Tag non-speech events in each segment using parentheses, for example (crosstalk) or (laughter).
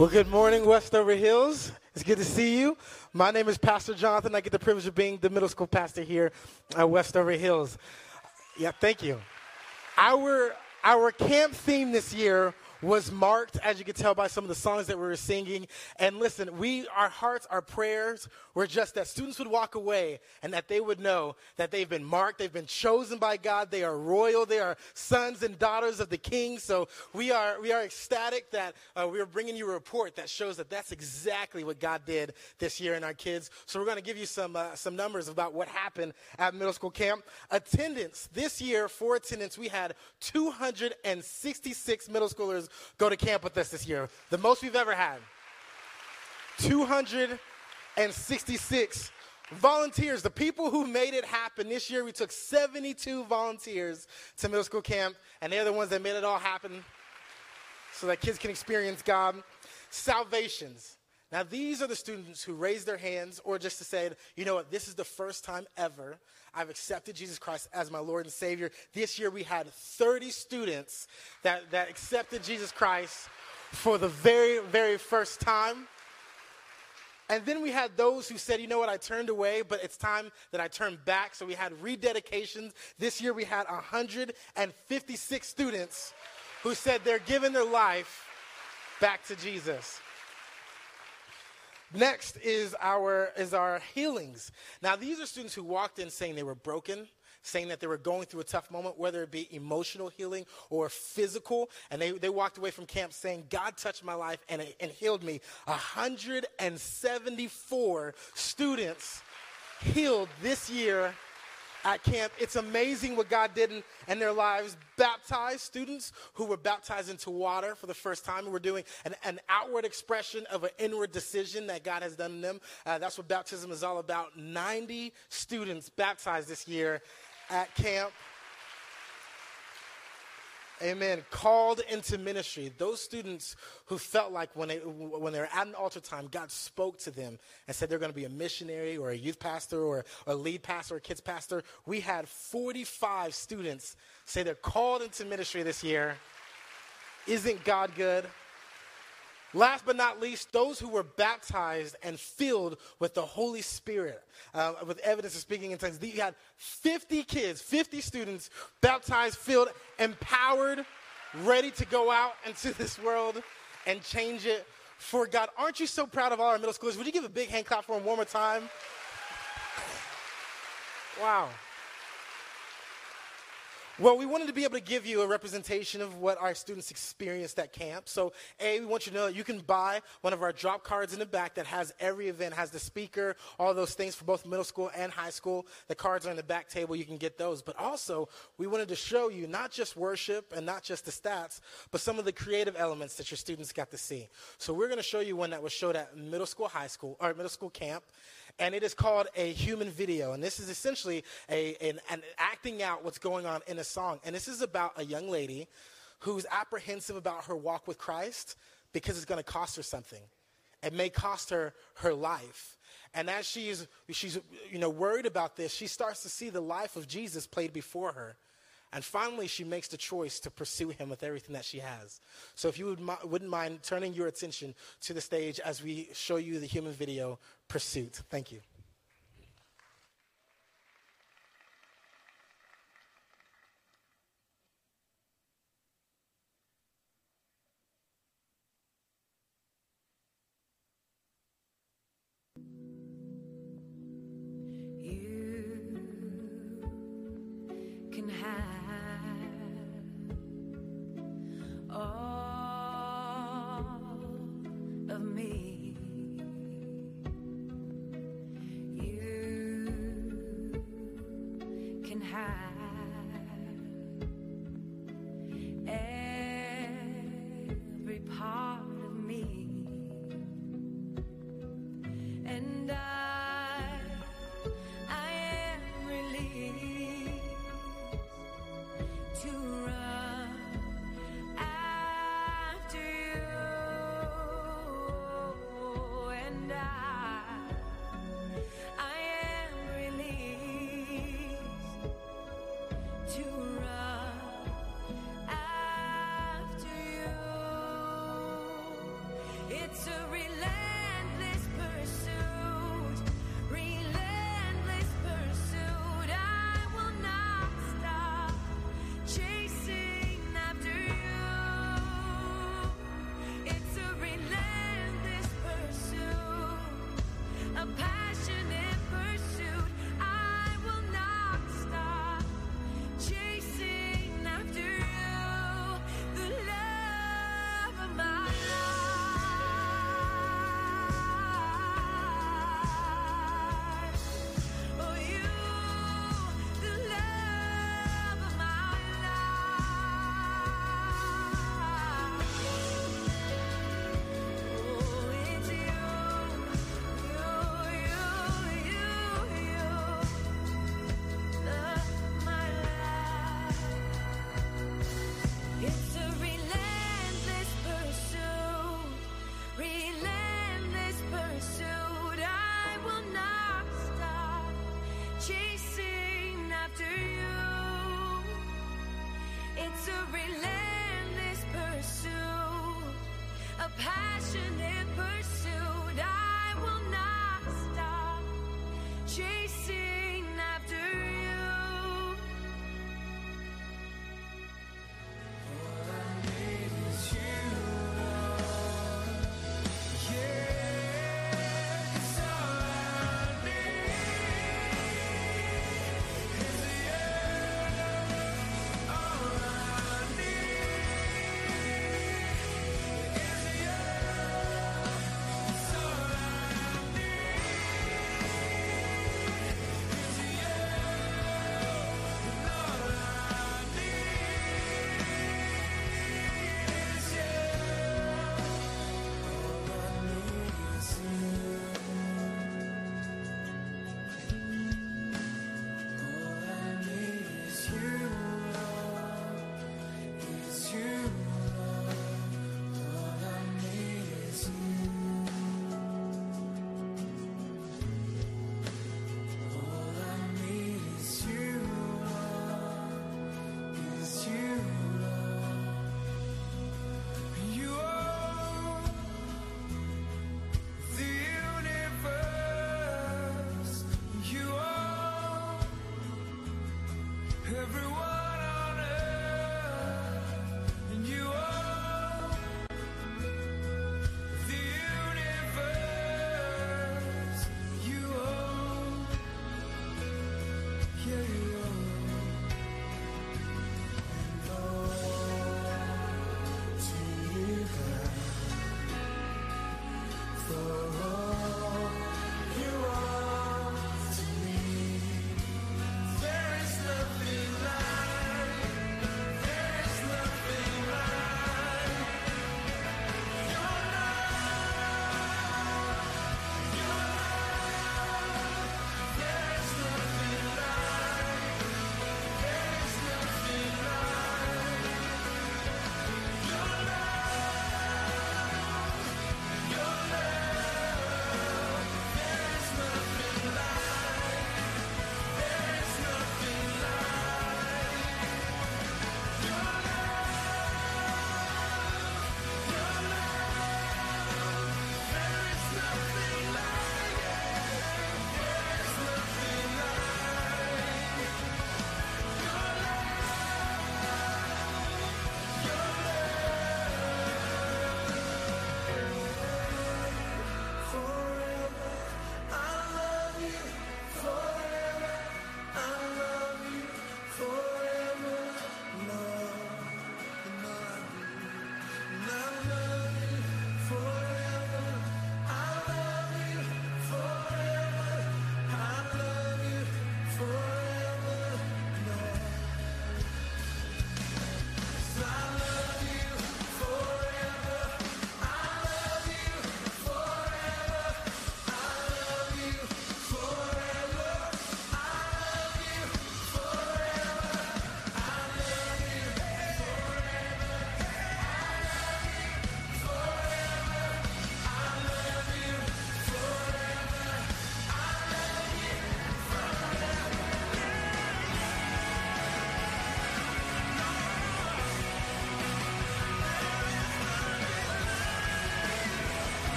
Well, good morning, Westover Hills. It's good to see you. My name is Pastor Jonathan. I get the privilege of being the middle school pastor here at Westover Hills. Yeah, thank you. Our our camp theme this year was marked, as you can tell by some of the songs that we were singing. And listen, we, our hearts, our prayers were just that students would walk away and that they would know that they've been marked, they've been chosen by God, they are royal, they are sons and daughters of the King. So we are, we are ecstatic that uh, we are bringing you a report that shows that that's exactly what God did this year in our kids. So we're going to give you some, uh, some numbers about what happened at middle school camp. Attendance this year for attendance, we had 266 middle schoolers go to camp with us this year. The most we've ever had. 266 volunteers, the people who made it happen. This year we took 72 volunteers to middle school camp, and they're the ones that made it all happen so that kids can experience God. Salvations. Now, these are the students who raised their hands or just to say, you know what, this is the first time ever I've accepted Jesus Christ as my Lord and Savior. This year we had 30 students that, that accepted Jesus Christ for the very, very first time. And then we had those who said, you know what, I turned away, but it's time that I turn back. So we had rededications. This year we had 156 students who said they're giving their life back to Jesus. Next is our, is our healings. Now, these are students who walked in saying they were broken, saying that they were going through a tough moment, whether it be emotional healing or physical. And they, they walked away from camp saying, God touched my life and, and healed me. 174 students healed this year at camp. It's amazing what God did in, in, their lives. Baptized students who were baptized into water for the first time. We're doing an, an outward expression of an inward decision that God has done in them. Uh, that's what baptism is all about. 90 students baptized this year at camp. Amen. Called into ministry. Those students who felt like when they when they were at an altar time, God spoke to them and said they're going to be a missionary or a youth pastor or a lead pastor or kids pastor. We had 45 students say they're called into ministry this year. Isn't God good? Last but not least, those who were baptized and filled with the Holy Spirit, uh, with evidence of speaking in tongues. You had 50 kids, 50 students baptized, filled, empowered, ready to go out into (laughs) this world and change it for God. Aren't you so proud of all our middle schoolers? Would you give a big hand clap for them one more time? Wow. Well, we wanted to be able to give you a representation of what our students experienced at camp. So, A, we want you to know that you can buy one of our drop cards in the back that has every event, has the speaker, all those things for both middle school and high school. The cards are on the back table. You can get those. But also, we wanted to show you not just worship and not just the stats, but some of the creative elements that your students got to see. So, we're going to show you one that was showed at middle school, high school, or middle school camp and it is called a human video. And this is essentially a, an, an acting out what's going on in a song. And this is about a young lady who's apprehensive about her walk with Christ because it's going to cost her something. It may cost her her life. And as she's, she's you know, worried about this, she starts to see the life of Jesus played before her. And finally, she makes the choice to pursue him with everything that she has. So, if you would, wouldn't mind turning your attention to the stage as we show you the human video, Pursuit. Thank you.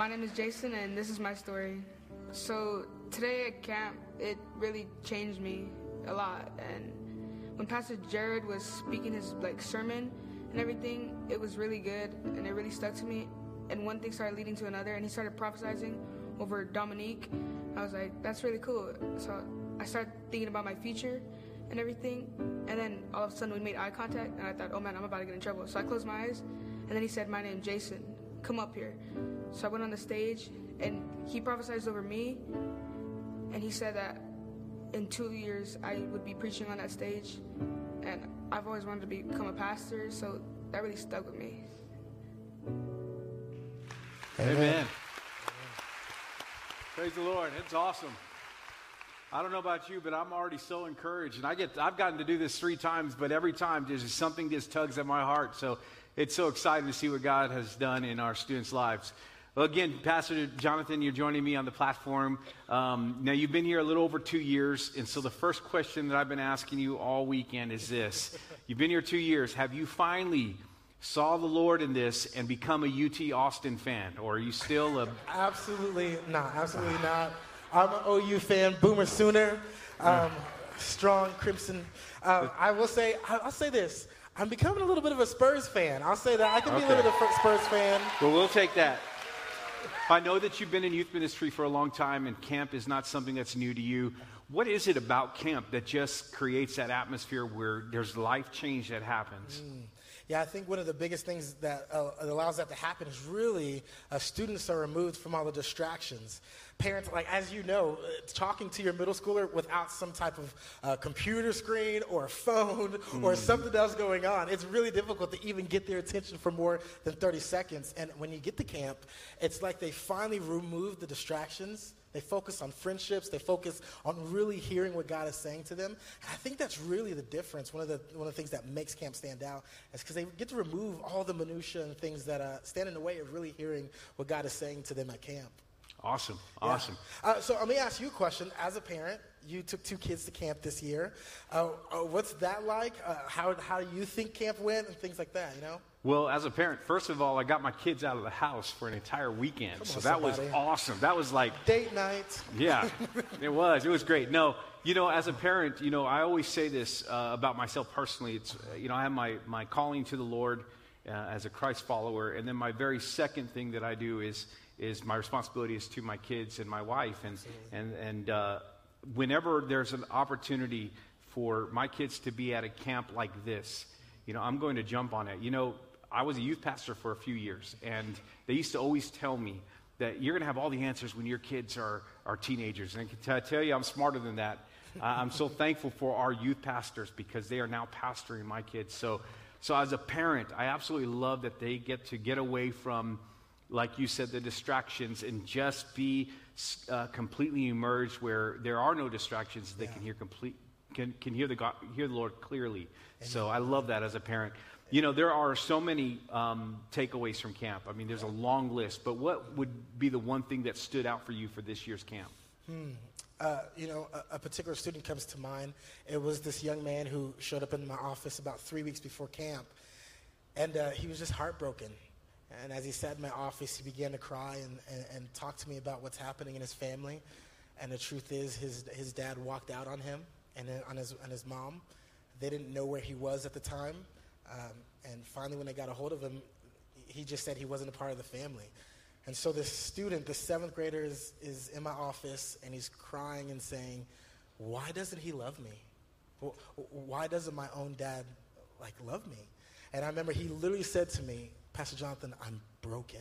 My name is Jason, and this is my story. So today at camp, it really changed me a lot. And when Pastor Jared was speaking his like sermon and everything, it was really good, and it really stuck to me. And one thing started leading to another, and he started prophesying over Dominique. I was like, that's really cool. So I started thinking about my future and everything. And then all of a sudden we made eye contact, and I thought, oh man, I'm about to get in trouble. So I closed my eyes, and then he said, my name Jason. Come up here. So I went on the stage, and he prophesied over me, and he said that in two years I would be preaching on that stage, and I've always wanted to become a pastor, so that really stuck with me. Amen. Praise the Lord. It's awesome. I don't know about you, but I'm already so encouraged. And I get I've gotten to do this three times, but every time there's just something just tugs at my heart. So it's so exciting to see what God has done in our students' lives. Well, again, Pastor Jonathan, you're joining me on the platform. Um, now, you've been here a little over two years, and so the first question that I've been asking you all weekend is this: You've been here two years. Have you finally saw the Lord in this and become a UT Austin fan, or are you still a (laughs) Absolutely not. Absolutely not. I'm an OU fan, Boomer Sooner, um, strong Crimson. Um, I will say, I'll say this. I'm becoming a little bit of a Spurs fan. I'll say that. I can be a little bit of a Spurs fan. Well, we'll take that. I know that you've been in youth ministry for a long time, and camp is not something that's new to you. What is it about camp that just creates that atmosphere where there's life change that happens? Mm. Yeah, I think one of the biggest things that uh, allows that to happen is really uh, students are removed from all the distractions. Parents, like as you know, uh, talking to your middle schooler without some type of uh, computer screen or phone (laughs) or something else going on, it's really difficult to even get their attention for more than 30 seconds. And when you get to camp, it's like they finally remove the distractions they focus on friendships. They focus on really hearing what God is saying to them. And I think that's really the difference. One of the, one of the things that makes camp stand out is because they get to remove all the minutia and things that uh, stand in the way of really hearing what God is saying to them at camp. Awesome, Yeah. awesome. Uh, so let me ask you a question. As a parent, you took two kids to camp this year. Uh, uh, what's that like? Uh, how, how do you think camp went and things like that, you know? Well, as a parent, first of all, I got my kids out of the house for an entire weekend. Come so on, that was awesome. That was like Date night. Yeah, (laughs) it was. It was great. No, you know, as a parent, you know, I always say this uh, about myself personally. It's, uh, you know, I have my, my calling to the Lord uh, as a Christ follower, and then my very second thing that I do is is my responsibility is to my kids and my wife, and and and uh, whenever there's an opportunity for my kids to be at a camp like this, you know, I'm going to jump on it. You know, I was a youth pastor for a few years, and they used to always tell me that you're going to have all the answers when your kids are, are teenagers. And I can t- I tell you, I'm smarter than that. Uh, I'm so thankful for our youth pastors because they are now pastoring my kids. So, so as a parent, I absolutely love that they get to get away from, like you said, the distractions and just be uh, completely immersed where there are no distractions. They can hear complete, can, can hear the God, hear the Lord clearly. So I love that as a parent. You know, there are so many um, takeaways from camp. I mean, there's a long list, but what would be the one thing that stood out for you for this year's camp? uh, you know, a, a particular student comes to mind. It was this young man who showed up in my office about three weeks before camp, and uh, he was just heartbroken. And as he sat in my office, he began to cry and, and, and talk to me about what's happening in his family. And the truth is, his, his dad walked out on him and on his, on his mom. They didn't know where he was at the time. Um, and finally, when they got a hold of him, he just said he wasn't a part of the family. And so this student, the seventh grader, is, is in my office and he's crying and saying, Why doesn't he love me? Why doesn't my own dad like love me? And I remember he literally said to me, Pastor Jonathan, I'm broken.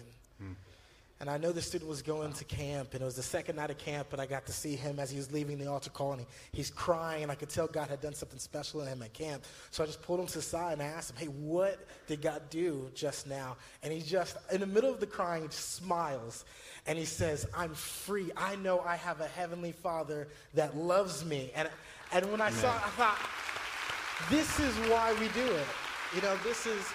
And I know the student was going to camp, and it was the second night of camp, but I got to see him as he was leaving the altar call, and he, he's crying, and I could tell God had done something special in him at camp. So I just pulled him to the side and I asked him, hey, what did God do just now? And he just, in the middle of the crying, he smiles, and he says, I'm free. I know I have a heavenly Father that loves me. And, and when I saw it, I thought, this is why we do it. You know, this is,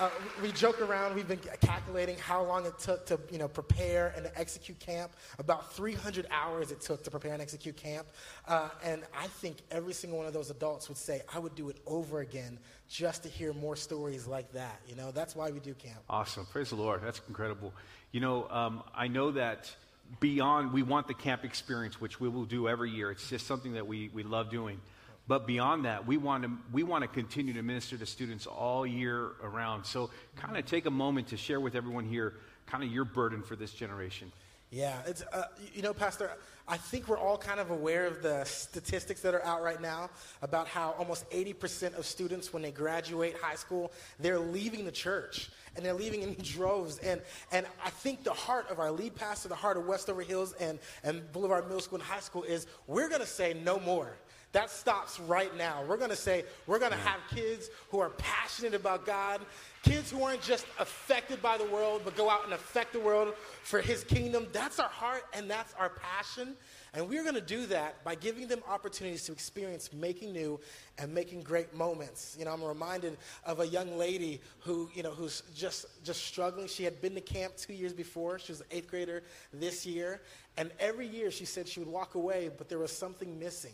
uh, we joke around. We've been calculating how long it took to, you know, prepare and to execute camp. About 300 hours it took to prepare and execute camp. Uh, and I think every single one of those adults would say, I would do it over again just to hear more stories like that. You know, that's why we do camp. Awesome. Praise the Lord. That's incredible. You know, um, I know that beyond, we want the camp experience, which we will do every year. It's just something that we, we love doing. But beyond that, we want to we want to continue to minister to students all year around. So, kind of take a moment to share with everyone here, kind of your burden for this generation. Yeah, it's uh, you know, Pastor. I think we're all kind of aware of the statistics that are out right now about how almost 80% of students, when they graduate high school, they're leaving the church and they're leaving in droves. And and I think the heart of our lead pastor, the heart of Westover Hills and and Boulevard Middle School and High School is we're going to say no more. That stops right now. We're going to say we're going to have kids who are passionate about God, kids who aren't just affected by the world, but go out and affect the world for His kingdom. That's our heart and that's our passion. And we're going to do that by giving them opportunities to experience making new and making great moments. You know, I'm reminded of a young lady who, you know, who's just just struggling. She had been to camp two years before. She was an eighth grader this year, and every year she said she would walk away, but there was something missing.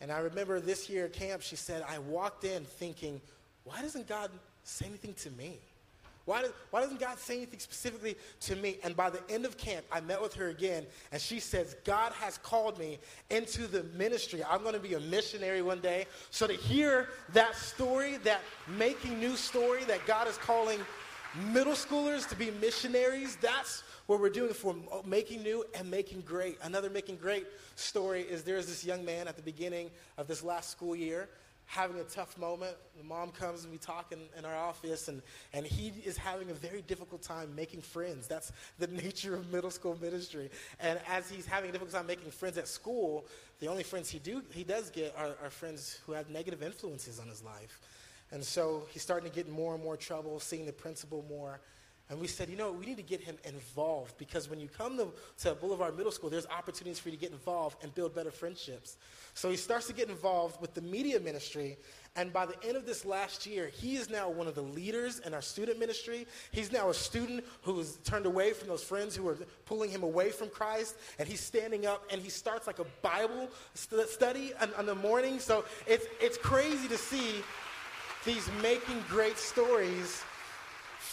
And I remember this year at camp, she said, I walked in thinking, why doesn't God say anything to me? Why, does, why doesn't God say anything specifically to me? And by the end of camp, I met with her again, and she says, God has called me into the ministry. I'm going to be a missionary one day. So to hear that story, that making new story that God is calling middle schoolers to be missionaries, that's what we're doing for making new and making great. Another making great story is there's this young man at the beginning of this last school year having a tough moment. The mom comes and we talk in, in our office, and, and he is having a very difficult time making friends. That's the (laughs) nature of middle school ministry. And as he's having a difficult time making friends at school, the only friends he, do, he does get are, are friends who have negative influences on his life. And so he's starting to get more and more trouble, seeing the principal more. And we said, you know, we need to get him involved because when you come to, to Boulevard Middle School, there's opportunities for you to get involved and build better friendships. So he starts to get involved with the media ministry. And by the end of this last year, he is now one of the leaders in our student ministry. He's now a student who has turned away from those friends who are pulling him away from Christ. And he's standing up and he starts like a Bible st- study on, on the morning. So it's, it's crazy to see these making great stories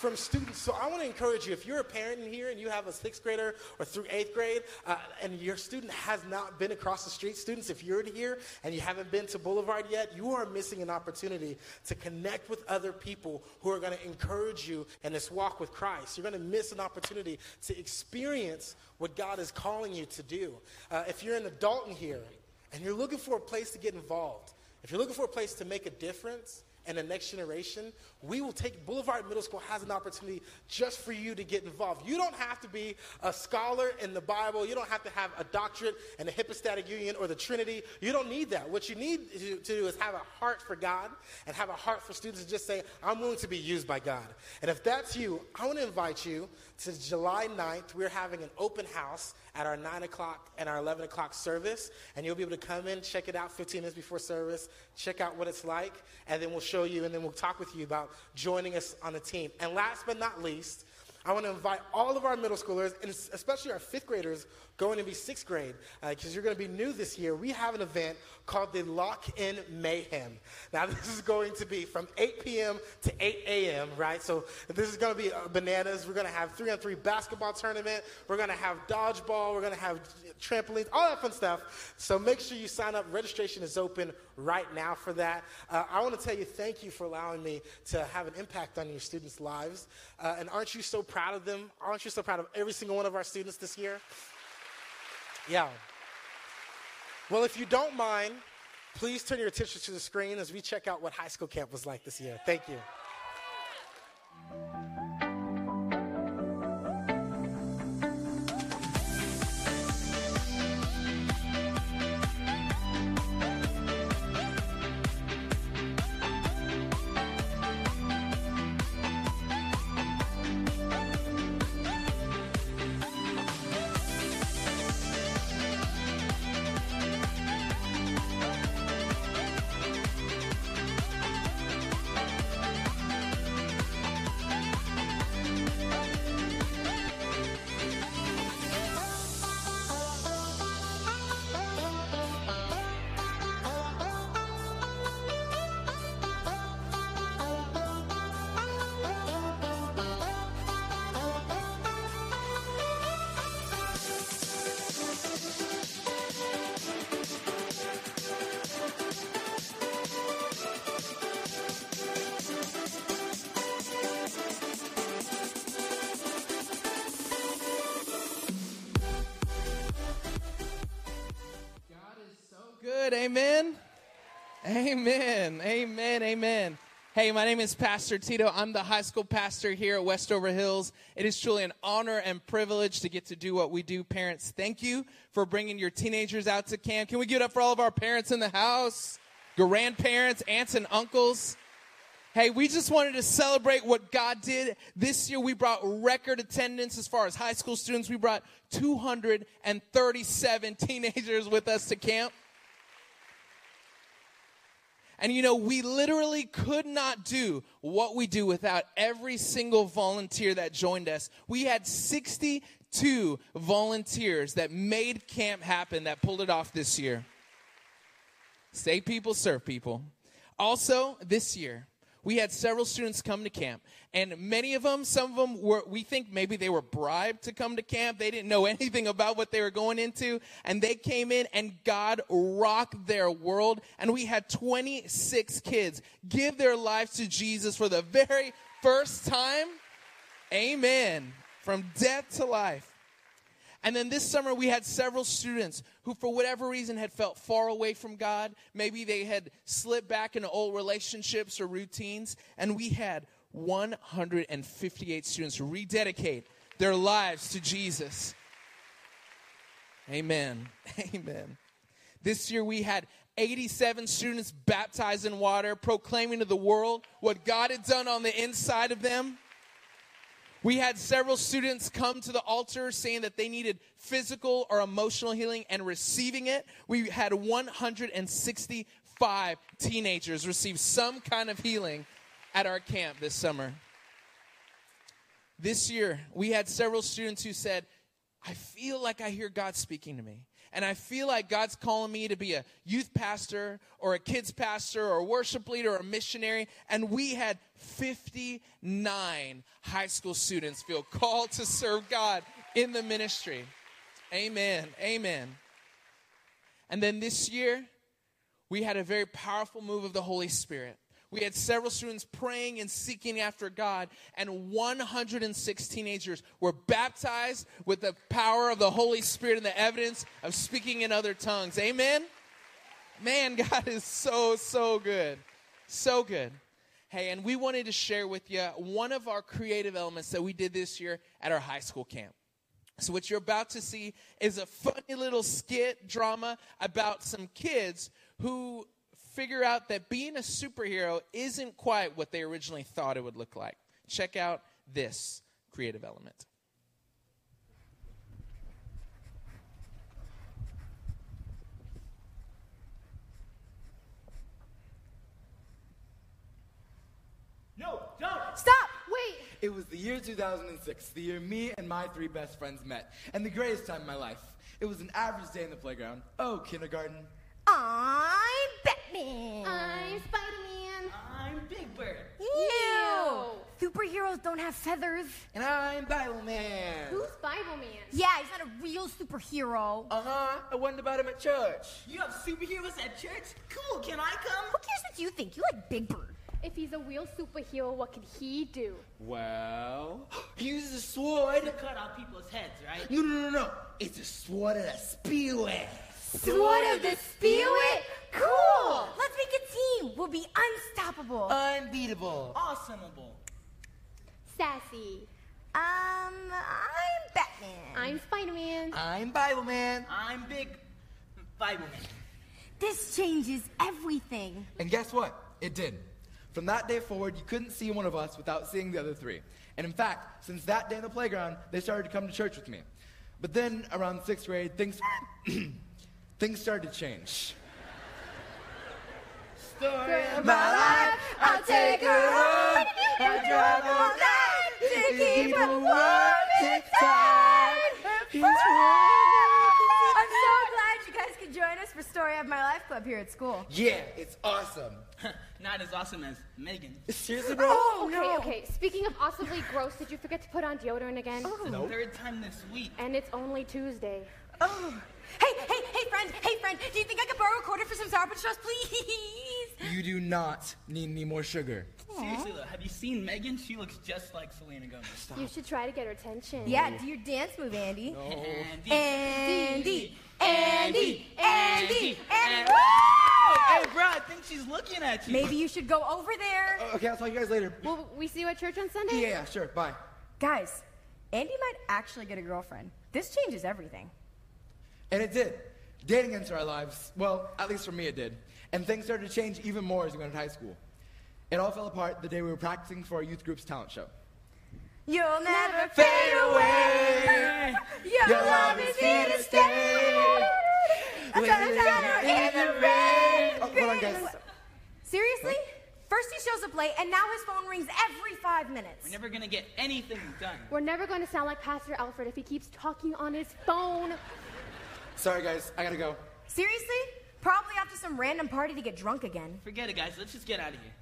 from students. So I want to encourage you, if you're a parent in here and you have a sixth grader or through eighth grade, uh, and your student has not been across the street, students, if you're in here and you haven't been to Boulevard yet, you are missing an opportunity to connect with other people who are going to encourage you in this walk with Christ. You're going to miss an opportunity to experience what God is calling you to do. Uh, if you're an adult in here and you're looking for a place to get involved, if you're looking for a place to make a difference, and the next generation, we will take Boulevard Middle School has an opportunity just for you to get involved. You don't have to be a scholar in the Bible. You don't have to have a doctorate in the Hypostatic Union or the Trinity. You don't need that. What you need to do is have a heart for God and have a heart for students and just say, I'm willing to be used by God. And if that's you, I want to invite you to July 9th. We're having an open house at our 9 o'clock and our 11 o'clock service. And you'll be able to come in, check it out 15 minutes before service, check out what it's like, and then we'll show you and then we'll talk with you about joining us on the team. And last but not least, I want to invite all of our middle schoolers, and especially our fifth graders, going to be sixth grade, because you're going to be new this year. We have an event called the Lock In Mayhem. Now, (laughs) this is going to be from 8 p.m. to 8 a.m., right? So, this is going to be uh, bananas. We're going to have three on three basketball tournament. We're going to have dodgeball. We're going to have trampolines, all that fun stuff. So, make sure you sign up. Registration is open right now for that. Uh, I want to tell you thank you for allowing me to have an impact on your students' lives. Uh, and aren't you so proud of them? Aren't you so proud of every single one of our students this year? Yeah. Well, if you don't mind, please turn your attention to the screen as we check out what high school camp was like this year. Thank you. Amen. Amen. Amen. Amen. Hey, my name is Pastor Tito. I'm the high school pastor here at Westover Hills. It is truly an honor and privilege to get to do what we do. Parents, thank you for bringing your teenagers out to camp. Can we give it up for all of our parents in the house? Grandparents, aunts, and uncles. Hey, we just wanted to celebrate what God did. This year we brought record attendance as far as high school students. We brought 237 teenagers with us to camp. And you know, we literally could not do what we do without every single volunteer that joined us. We had 62 volunteers that made camp happen, that pulled it off this year. Save people, serve people. Also, this year, we had several students come to camp, and many of them, some of them were, we think maybe they were bribed to come to camp. They didn't know (laughs) anything about what they were going into, and they came in, and God rocked their world. And we had 26 kids give their lives to Jesus for the very first time. Amen. From death to life. And then this summer, we had several students who, for whatever reason, had felt far away from God. Maybe they had slipped back into old relationships or routines. And we had 158 students rededicate their lives to Jesus. Amen. (laughs) Amen. This year, we had 87 students baptized in water, proclaiming to the world what God had done on the inside of them. We had several students come to the altar saying that they needed physical or emotional healing and receiving it. We had 165 teenagers receive some kind of healing at our camp this summer. This year, we had several students who said, I feel like I hear God speaking to me. And I feel like God's calling me to be a youth pastor or a kids pastor or a worship leader or a missionary. And we had 59 high school students feel called to serve God in the ministry. Amen. Amen. And then this year, we had a very powerful move of the Holy Spirit. We had several students praying and seeking after God, and 106 teenagers were baptized with the power of the Holy Spirit and the evidence of speaking in other tongues. Amen? Man, (laughs) God is so, so good. So good. Hey, and we wanted to share with you one of our creative elements that we did this year at our high school camp. So, what you're about to see is a funny little skit drama about some kids who figure out that being a superhero isn't quite what they originally thought it would look like. Check out this creative element. No, don't! Stop! Wait! It was the year 2006, the year me and my three best friends met, and the greatest time of my life. It was an average day in the playground. Oh, kindergarten. I'm Batman. I'm Spider-Man. I'm Big Bird. Ew. Superheroes don't have feathers. And I'm Bible Man. Who's Bible Man? Yeah, he's not a real superhero. Uh huh. I wondered about him at church. You have superheroes at church? Cool, can I come? Who cares what you think? You like Big Bird. If he's a real superhero, what can he do? Well, (gasps) he uses a sword. To cut off people's heads, right? No, no, no, no. It's a sword and a spear. Sword of the Spirit? Cool! Let's make a team. We'll be unstoppable. Unbeatable. Awesomeable. Sassy. um, I'm Batman. I'm Spider-Man. I'm Bible Man. I'm Big Bible Man. This changes everything. And guess what? It did. From that day forward, you couldn't see one of us without seeing the other three. And in fact, since that day in the playground, they started to come to church with me. But then, around sixth grade, things (clears throat) things started to change. Story of my life, I'll take her home. I drive all night to keep her warm inside. He's I'm so glad you guys could join us for Story of My Life Club here at school. Yeah, it's awesome. (laughs) Not as awesome as Megan. Seriously, bro? Oh, oh, okay, no. okay. Speaking of awesomely gross, did you forget to put on deodorant again? Oh. The third time this week. And it's only Tuesday. Oh. Hey, hey, hey, friend, hey, friend, do you think I could borrow a quarter for some Sour Patch Straws, please? You do not need any more sugar. Seriously though, have you seen Megan? She looks just like Selena Gomez. You should try to get her attention. Yeah, do your dance move, Andy. And Andy, Andy, Andy, Andy, and woo! Hey, bro, I think she's looking at you. Maybe you should go over there. Uh, okay, I'll talk to you guys later. Will we see you at church on Sunday? Yeah, yeah, sure. Bye. Guys, Andy might actually get a girlfriend. This changes everything. And it did. Dating entered our lives. Well, at least for me, it did. And things started to change even more as we went to high school. It all fell apart the day we were practicing for our youth group's talent show. You'll never fade away. (laughs) Your love is here to stay. (laughs) A sunshine in the rain. Oh, hold on, guys. Seriously? First he shows up late, and now his phone rings every five minutes. We're never gonna get anything done. We're never going to sound like Pastor Alfred if he keeps talking on his phone. Sorry, guys. I gotta go. Seriously? Probably off to some random party to get drunk again. Forget it, guys. Let's just get out of here.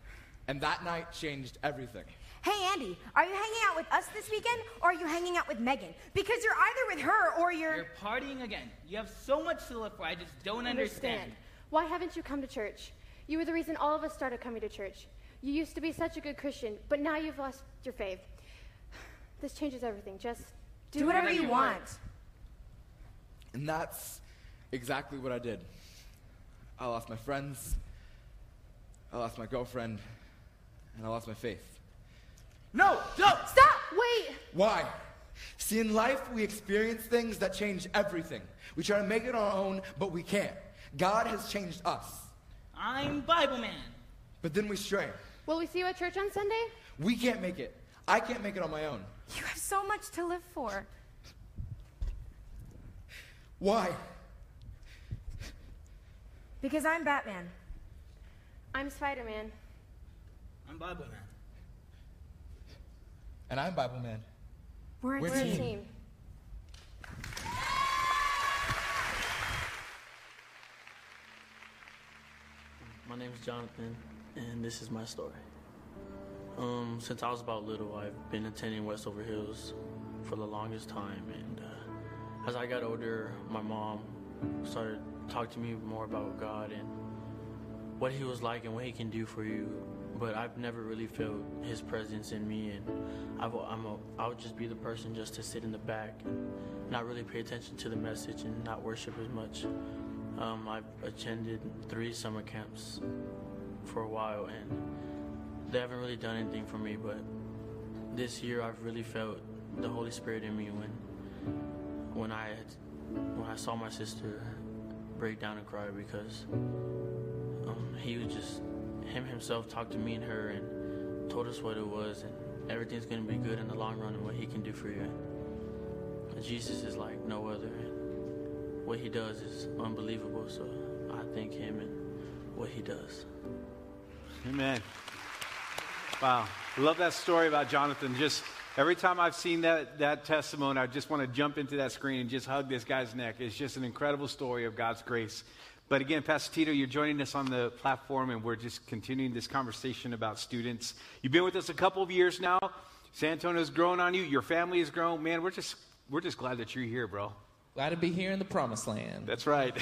And that night changed everything. Hey, Andy, are you hanging out with us this weekend, or are you hanging out with Megan? Because you're either with her or you're. You're partying again. You have so much to live for. I just don't understand. Why haven't you come to church? You were the reason all of us started coming to church. You used to be such a good Christian, but now you've lost your faith. (sighs) This changes everything. Just do, Do whatever you want. And that's exactly what I did. I lost my friends, I lost my girlfriend, and I lost my faith. No! No! Stop! Wait! Why? See, in life, we experience things that change everything. We try to make it on our own, but we can't. God has changed us. I'm Bible Man. But then we stray. Will we see you at church on Sunday? We can't make it. I can't make it on my own. You have so much to live for. Why? Because I'm Batman. I'm Spider Man. I'm Bible Man. And I'm Bible Man. We're a We're a a team. team. My name is Jonathan, and this is my story. Um, since I was about little, I've been attending Westover Hills for the longest time, and uh, as I got older, my mom started talking to me more about God and what He was like and what He can do for you. But I've never really felt His presence in me, and I've, I'm a, I just be the person just to sit in the back and not really pay attention to the message and not worship as much. Um, I've attended three summer camps for a while, and they haven't really done anything for me. But this year, I've really felt the Holy Spirit in me when when I when I saw my sister break down and cry because um, he was just him himself talked to me and her and told us what it was and everything's gonna be good in the long run and what he can do for you. And Jesus is like no other. And what he does is unbelievable. So I thank him and what he does. Amen. Wow. Love that story about Jonathan. Just every time I've seen that, that testimony, I just want to jump into that screen and just hug this guy's neck. It's just an incredible story of God's grace. But again, Pastor Tito, you're joining us on the platform, and we're just continuing this conversation about students. You've been with us a couple of years now. San Antonio's grown on you. Your family has grown. Man, we're just we're just glad that you're here, bro. Glad to be here in the promised land. That's right.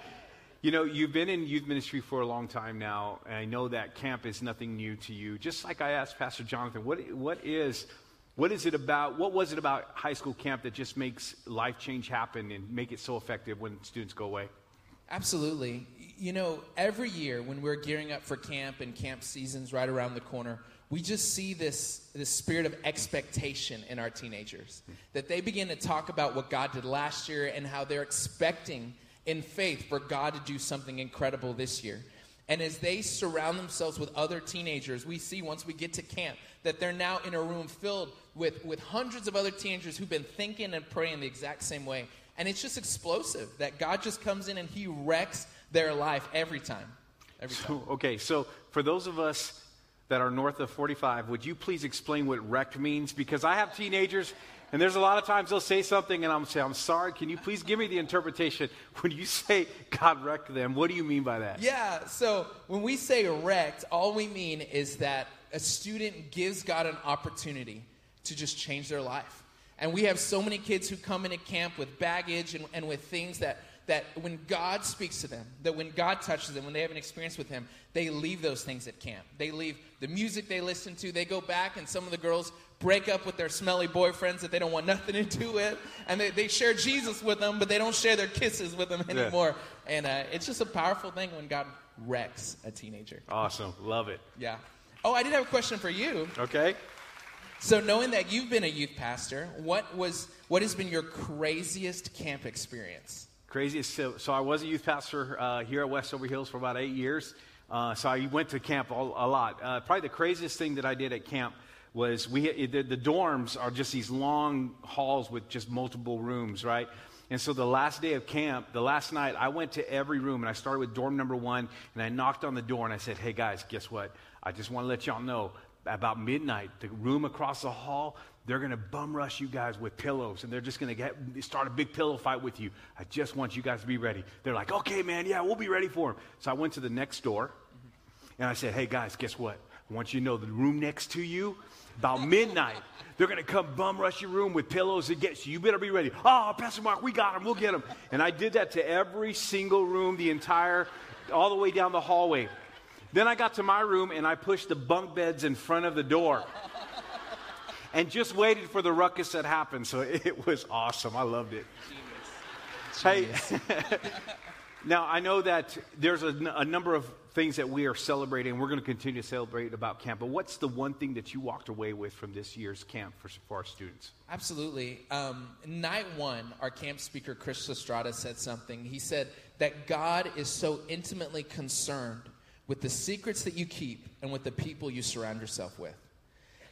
(laughs) you know, you've been in youth ministry for a long time now, and I know that camp is nothing new to you. Just like I asked Pastor Jonathan, what what is what is it about? What was it about high school camp that just makes life change happen and make it so effective when students go away? Absolutely. You know, every year when we're gearing up for camp and camp season's right around the corner, we just see this, this spirit of expectation in our teenagers. That they begin to talk about what God did last year and how they're expecting in faith for God to do something incredible this year. And as they surround themselves with other teenagers, we see once we get to camp that they're now in a room filled with, with hundreds of other teenagers who've been thinking and praying the exact same way. And it's just explosive that God just comes in and He wrecks their life every time. Every time. So, okay, so for those of us that are north of 45, would you please explain what wrecked means? Because I have teenagers, and there's a lot of times they'll say something, and I'm say, I'm sorry. Can you please give me the interpretation (laughs) when you say God wrecked them? What do you mean by that? Yeah, so when we say wrecked, all we mean is that a student gives God an opportunity to just change their life. And we have so many kids who come into camp with baggage and, and with things that, that when God speaks to them, that when God touches them, when they have an experience with Him, they leave those things at camp. They leave the music they listen to, they go back, and some of the girls break up with their smelly boyfriends that they don't want nothing to do with, and they, they share Jesus with them, but they don't share their kisses with them Yeah. anymore. And uh, it's just a powerful thing when God wrecks a teenager. Awesome. Love it. Yeah. Oh, I did have a question for you. Okay. So, knowing that you've been a youth pastor, what was what has been your craziest camp experience? Craziest. So, so I was a youth pastor uh, here at Westover Hills for about eight years. Uh, so I went to camp a, a lot. Uh, probably the craziest thing that I did at camp was we the, the dorms are just these long halls with just multiple rooms, right? And so the last day of camp, the last night, I went to every room and I started with dorm number one and I knocked on the door and I said, "Hey guys, guess what? I just want to let y'all know about midnight, the room across the hall, they're going to bum rush you guys with pillows and they're just going to get start a big pillow fight with you. I just want you guys to be ready. They're like, okay, man, yeah, we'll be ready for them. So I went to the next door and I said, hey, guys, guess what? I want you to know the room next to you, about midnight, they're going to come bum rush your room with pillows and get you. You better be ready. Oh, Pastor Mark, we got them. We'll get them. And I did that to every single room, the entire, all the way down the hallway. Then I got to my room and I pushed the bunk beds in front of the door and just waited for the ruckus that happened. So (laughs) it was awesome. I loved it. Hey, (laughs) now I know that there's a, n- a number of things that we are celebrating. We're going to continue to celebrate about camp. But what's the one thing that you walked away with from this year's camp for, for our students? Absolutely. Um, night one, our camp speaker, Chris Estrada, said something. He said that God is so intimately concerned with the secrets that you keep and with the people you surround yourself with.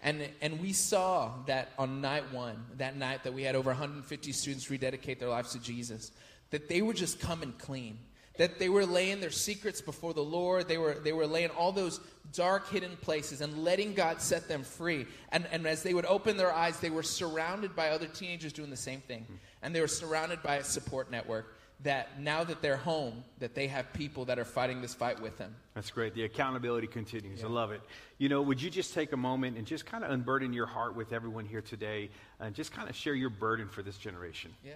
And, and we saw that on night one, that night that we had over 150 students rededicate their lives to Jesus, that they were just coming clean. That they were laying their secrets before the Lord. They were, they were laying all those dark, hidden places and letting God set them free. And, and as they would open their eyes, they were surrounded by other teenagers doing the same thing. Hmm. And they were surrounded by a support network that now that they're home, that they have people that are fighting this fight with them. That's great. The accountability continues. I love it. You know, would you just take a moment and just kind of unburden your heart with everyone here today and just kind of share your burden for this generation? Yeah.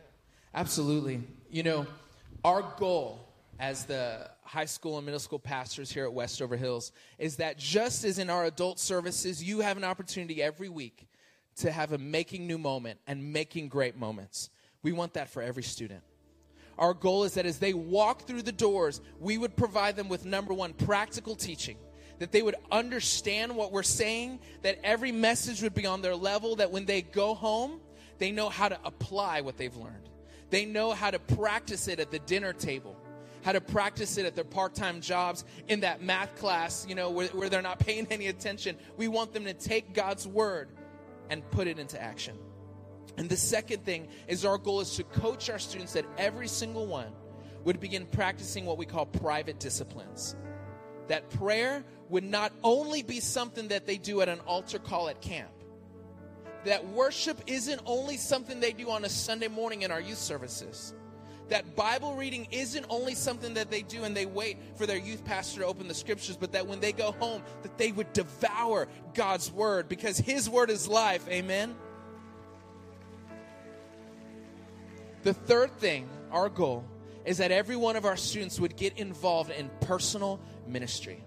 Absolutely. You know, our goal as the high school and middle school pastors here at Westover Hills is that just as in our adult services, you have an opportunity every week to have a making new moment and making great moments. We want that for every student. Our goal is that as they walk through the doors, we would provide them with number one, practical teaching. That they would understand what we're saying, that every message would be on their level, that when they go home, they know how to apply what they've learned. They know how to practice it at the dinner table, how to practice it at their part time jobs, in that math class, you know, where, where they're not paying any attention. We want them to take God's word and put it into action. And the second thing is our goal is to coach our students that every single one would begin practicing what we call private disciplines. That prayer would not only be something that they do at an altar call at camp, that worship isn't only something they do on a Sunday morning in our youth services. That Bible reading isn't only something that they do and they wait for their youth pastor to open the scriptures, but that when they go home, that they would devour God's word because his word is life. Amen. The third thing, our goal, is that every one of our students would get involved in personal ministry.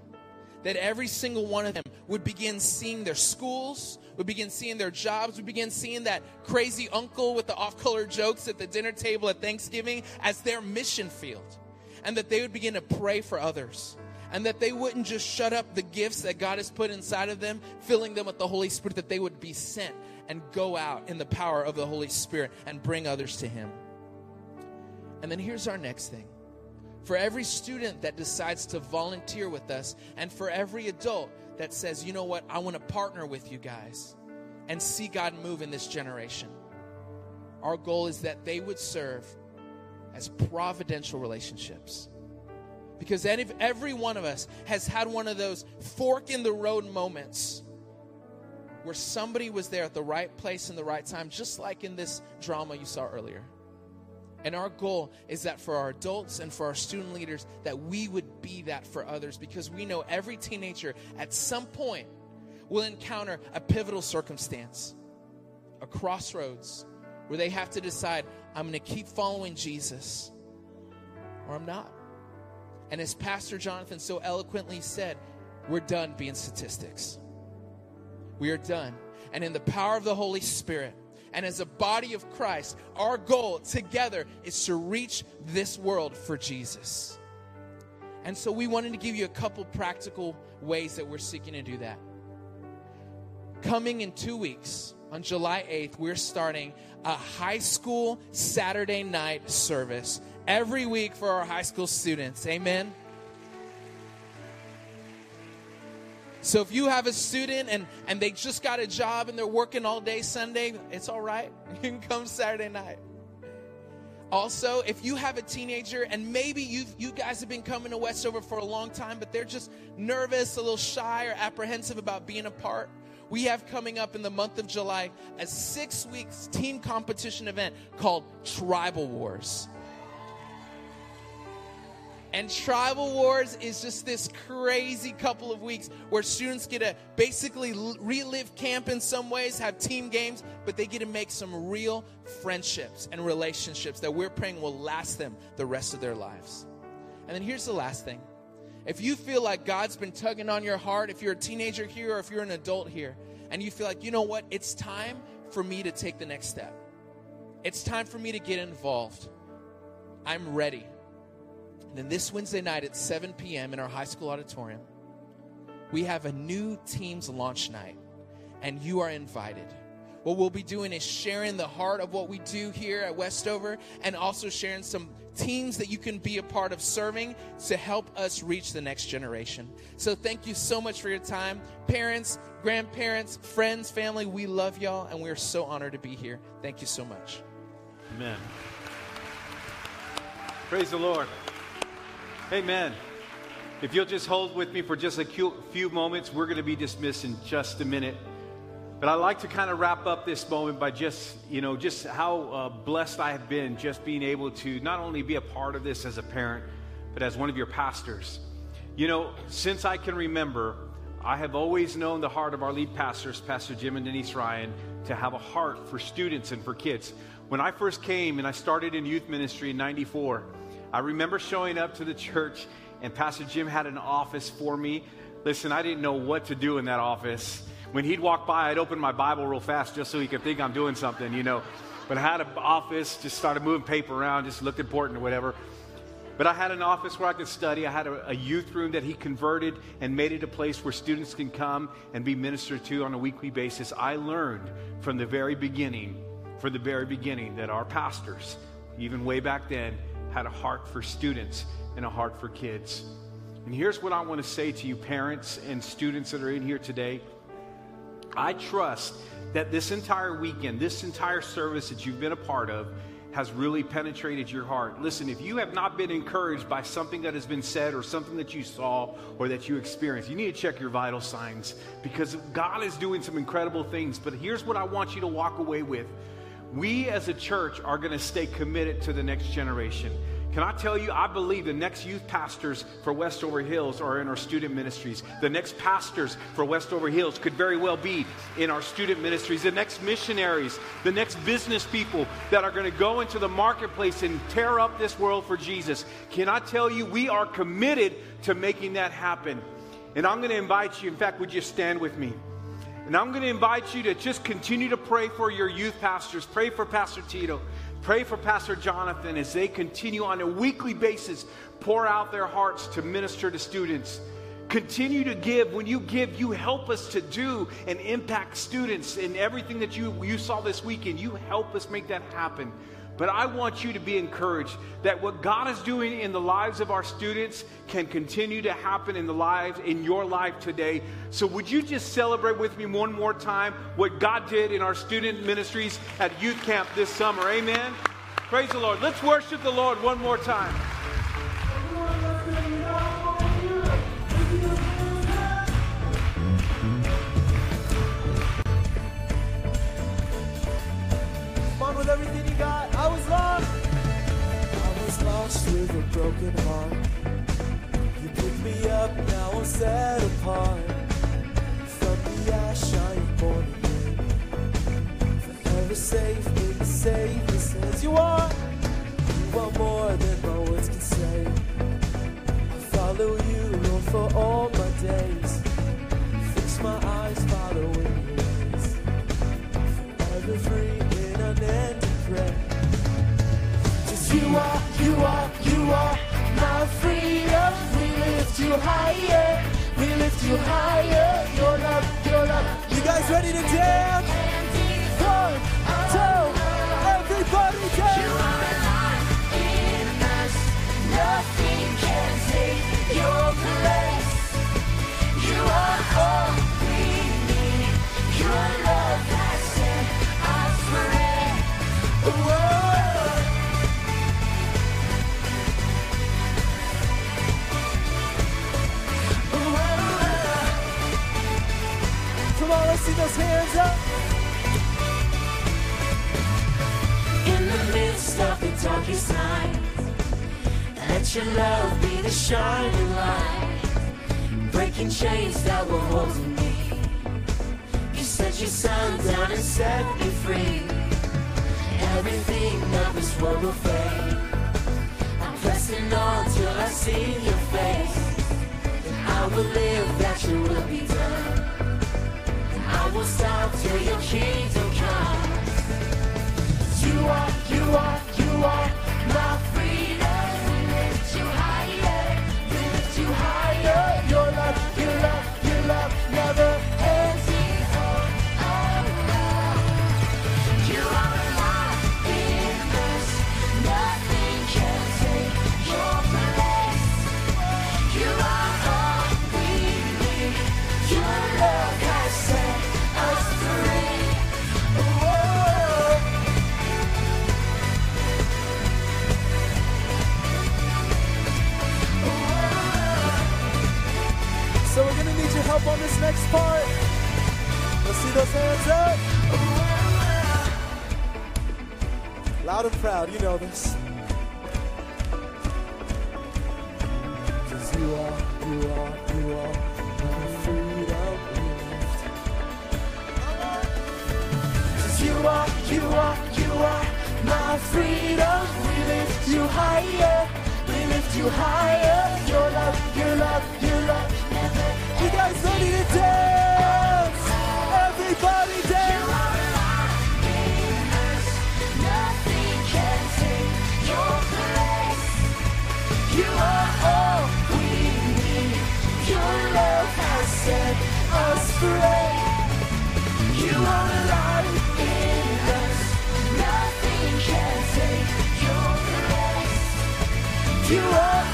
That every single one of them would begin seeing their schools, would begin seeing their jobs, would begin seeing that crazy uncle with the off color jokes at the dinner table at Thanksgiving as their mission field. And that they would begin to pray for others. And that they wouldn't just shut up the gifts that God has put inside of them, filling them with the Holy Spirit, that they would be sent and go out in the power of the Holy Spirit and bring others to Him. And then here's our next thing. For every student that decides to volunteer with us, and for every adult that says, you know what, I want to partner with you guys and see God move in this generation, our goal is that they would serve as providential relationships. Because every one of us has had one of those fork in the road moments where somebody was there at the right place in the right time, just like in this drama you saw earlier. And our goal is that for our adults and for our student leaders, that we would be that for others because we know every teenager at some point will encounter a pivotal circumstance, a crossroads, where they have to decide, I'm going to keep following Jesus or I'm not. And as Pastor Jonathan so eloquently said, we're done being statistics. We are done. and in the power of the Holy Spirit. And as a body of Christ, our goal together is to reach this world for Jesus. And so we wanted to give you a couple practical ways that we're seeking to do that. Coming in two weeks, on July 8th, we're starting a high school Saturday night service every week for our high school students. Amen. So if you have a student and, and they just got a job and they're working all day Sunday, it's all right. (laughs) You can come Saturday night. Also, if you have a teenager and maybe you you guys have been coming to Westover for a long time, but they're just nervous, a little shy, or apprehensive about being a part, we have coming up in the month of July a six weeks team competition event called Tribal Wars. And Tribal Wars is just this crazy couple of weeks where students get to basically relive camp in some ways, have team games, but they get to make some real friendships and relationships that we're praying will last them the rest of their lives. And then here's the last thing. If you feel like God's been tugging on your heart, if you're a teenager here or if you're an adult here, and you feel like, you know what, it's time for me to take the next step. It's time for me to get involved. I'm ready. And then this Wednesday night at 7 p.m. in our high school auditorium, we have a new team's launch night, and you are invited. What we'll be doing is sharing the heart of what we do here at Westover and also sharing some teams that you can be a part of serving to help us reach the next generation. So thank you so much for your time. Parents, grandparents, friends, family, we love y'all and we're so honored to be here. Thank you so much. Amen. Praise the Lord. Amen. If you'll just hold with me for just a few moments, we're going to be dismissed in just a minute. But I'd like to kind of wrap up this moment by just, you know, just how uh, blessed I have been just being able to not only be a part of this as a parent, but as one of your pastors. You know, since I can remember, I have always known the heart of our lead pastors, Pastor Jim and Denise Ryan, to have a heart for students and for kids. When I first came and I started in youth ministry in 94, I remember showing up to the church and Pastor Jim had an office for me. Listen, I didn't know what to do in that office. When he'd walk by, I'd open my Bible real fast just so he could think I'm doing something, you know. But I had an office, just started moving paper around, just looked important or whatever. But I had an office where I could study. I had a, a, youth room that he converted and made it a place where students can come and be ministered to on a weekly basis. I learned from the very beginning, from the very beginning, that our pastors, even way back then, had a heart for students and a heart for kids. And here's what I want to say to you, parents and students that are in here today. I trust that this entire weekend, this entire service that you've been a part of, has really penetrated your heart. Listen, if you have not been encouraged by something that has been said or something that you saw or that you experienced, you need to check your vital signs because God is doing some incredible things. But here's what I want you to walk away with we as a church are going to stay committed to the next generation. Can I tell you, I believe the next youth pastors for Westover Hills are in our student ministries. The next pastors for Westover Hills could very well be in our student ministries. The next missionaries, the next business people that are going to go into the marketplace and tear up this world for Jesus. Can I tell you, we are committed to making that happen. And I'm going to invite you, in fact, would you stand with me? And I'm going to invite you to just continue to pray for your youth pastors. Pray for Pastor Tito. Pray for Pastor Jonathan as they continue on a weekly basis, pour out their hearts to minister to students. Continue to give. When you give, you help us to do and impact students in everything that you, you saw this weekend. You help us make that happen. But I want you to be encouraged that what God is doing in the lives of our students can continue to happen in the lives in your life today. So would you just celebrate with me one more time what God did in our student ministries at youth camp this summer? Amen. Praise the Lord. Let's worship the Lord one more time. with a broken heart. You pick me up, now I'm set apart. From the ash I am born again. Forever safe in the safest as you are. You are more than my words can say. I follow you Lord, for all my days. Fix my eyes, following your ways. Forever free in unending prayer. Just you are, you are my freedom. We lift you higher, we lift you higher. Your love, your love. You guys ready to dance? One, two, everybody dance. You are alive in us. Nothing can take your place. You are all help on this next part. Let's see those hands up. Loud and proud, you know this. 'Cause you are, you are, you are my freedom. Cause you are, you are, you are my freedom. We lift you higher, we lift you higher. Your love, your love, your love. You guys ready to dance? Everybody dance. You are all we need. Your love has set us free. You are alive in us. Nothing can take your place. You are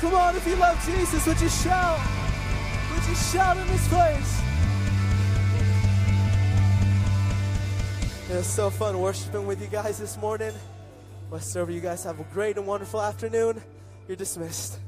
come on, if you love Jesus, would you shout? Would you shout in this place? It was so fun worshiping with you guys this morning. Blessed over you guys. Have a great and wonderful afternoon. You're dismissed.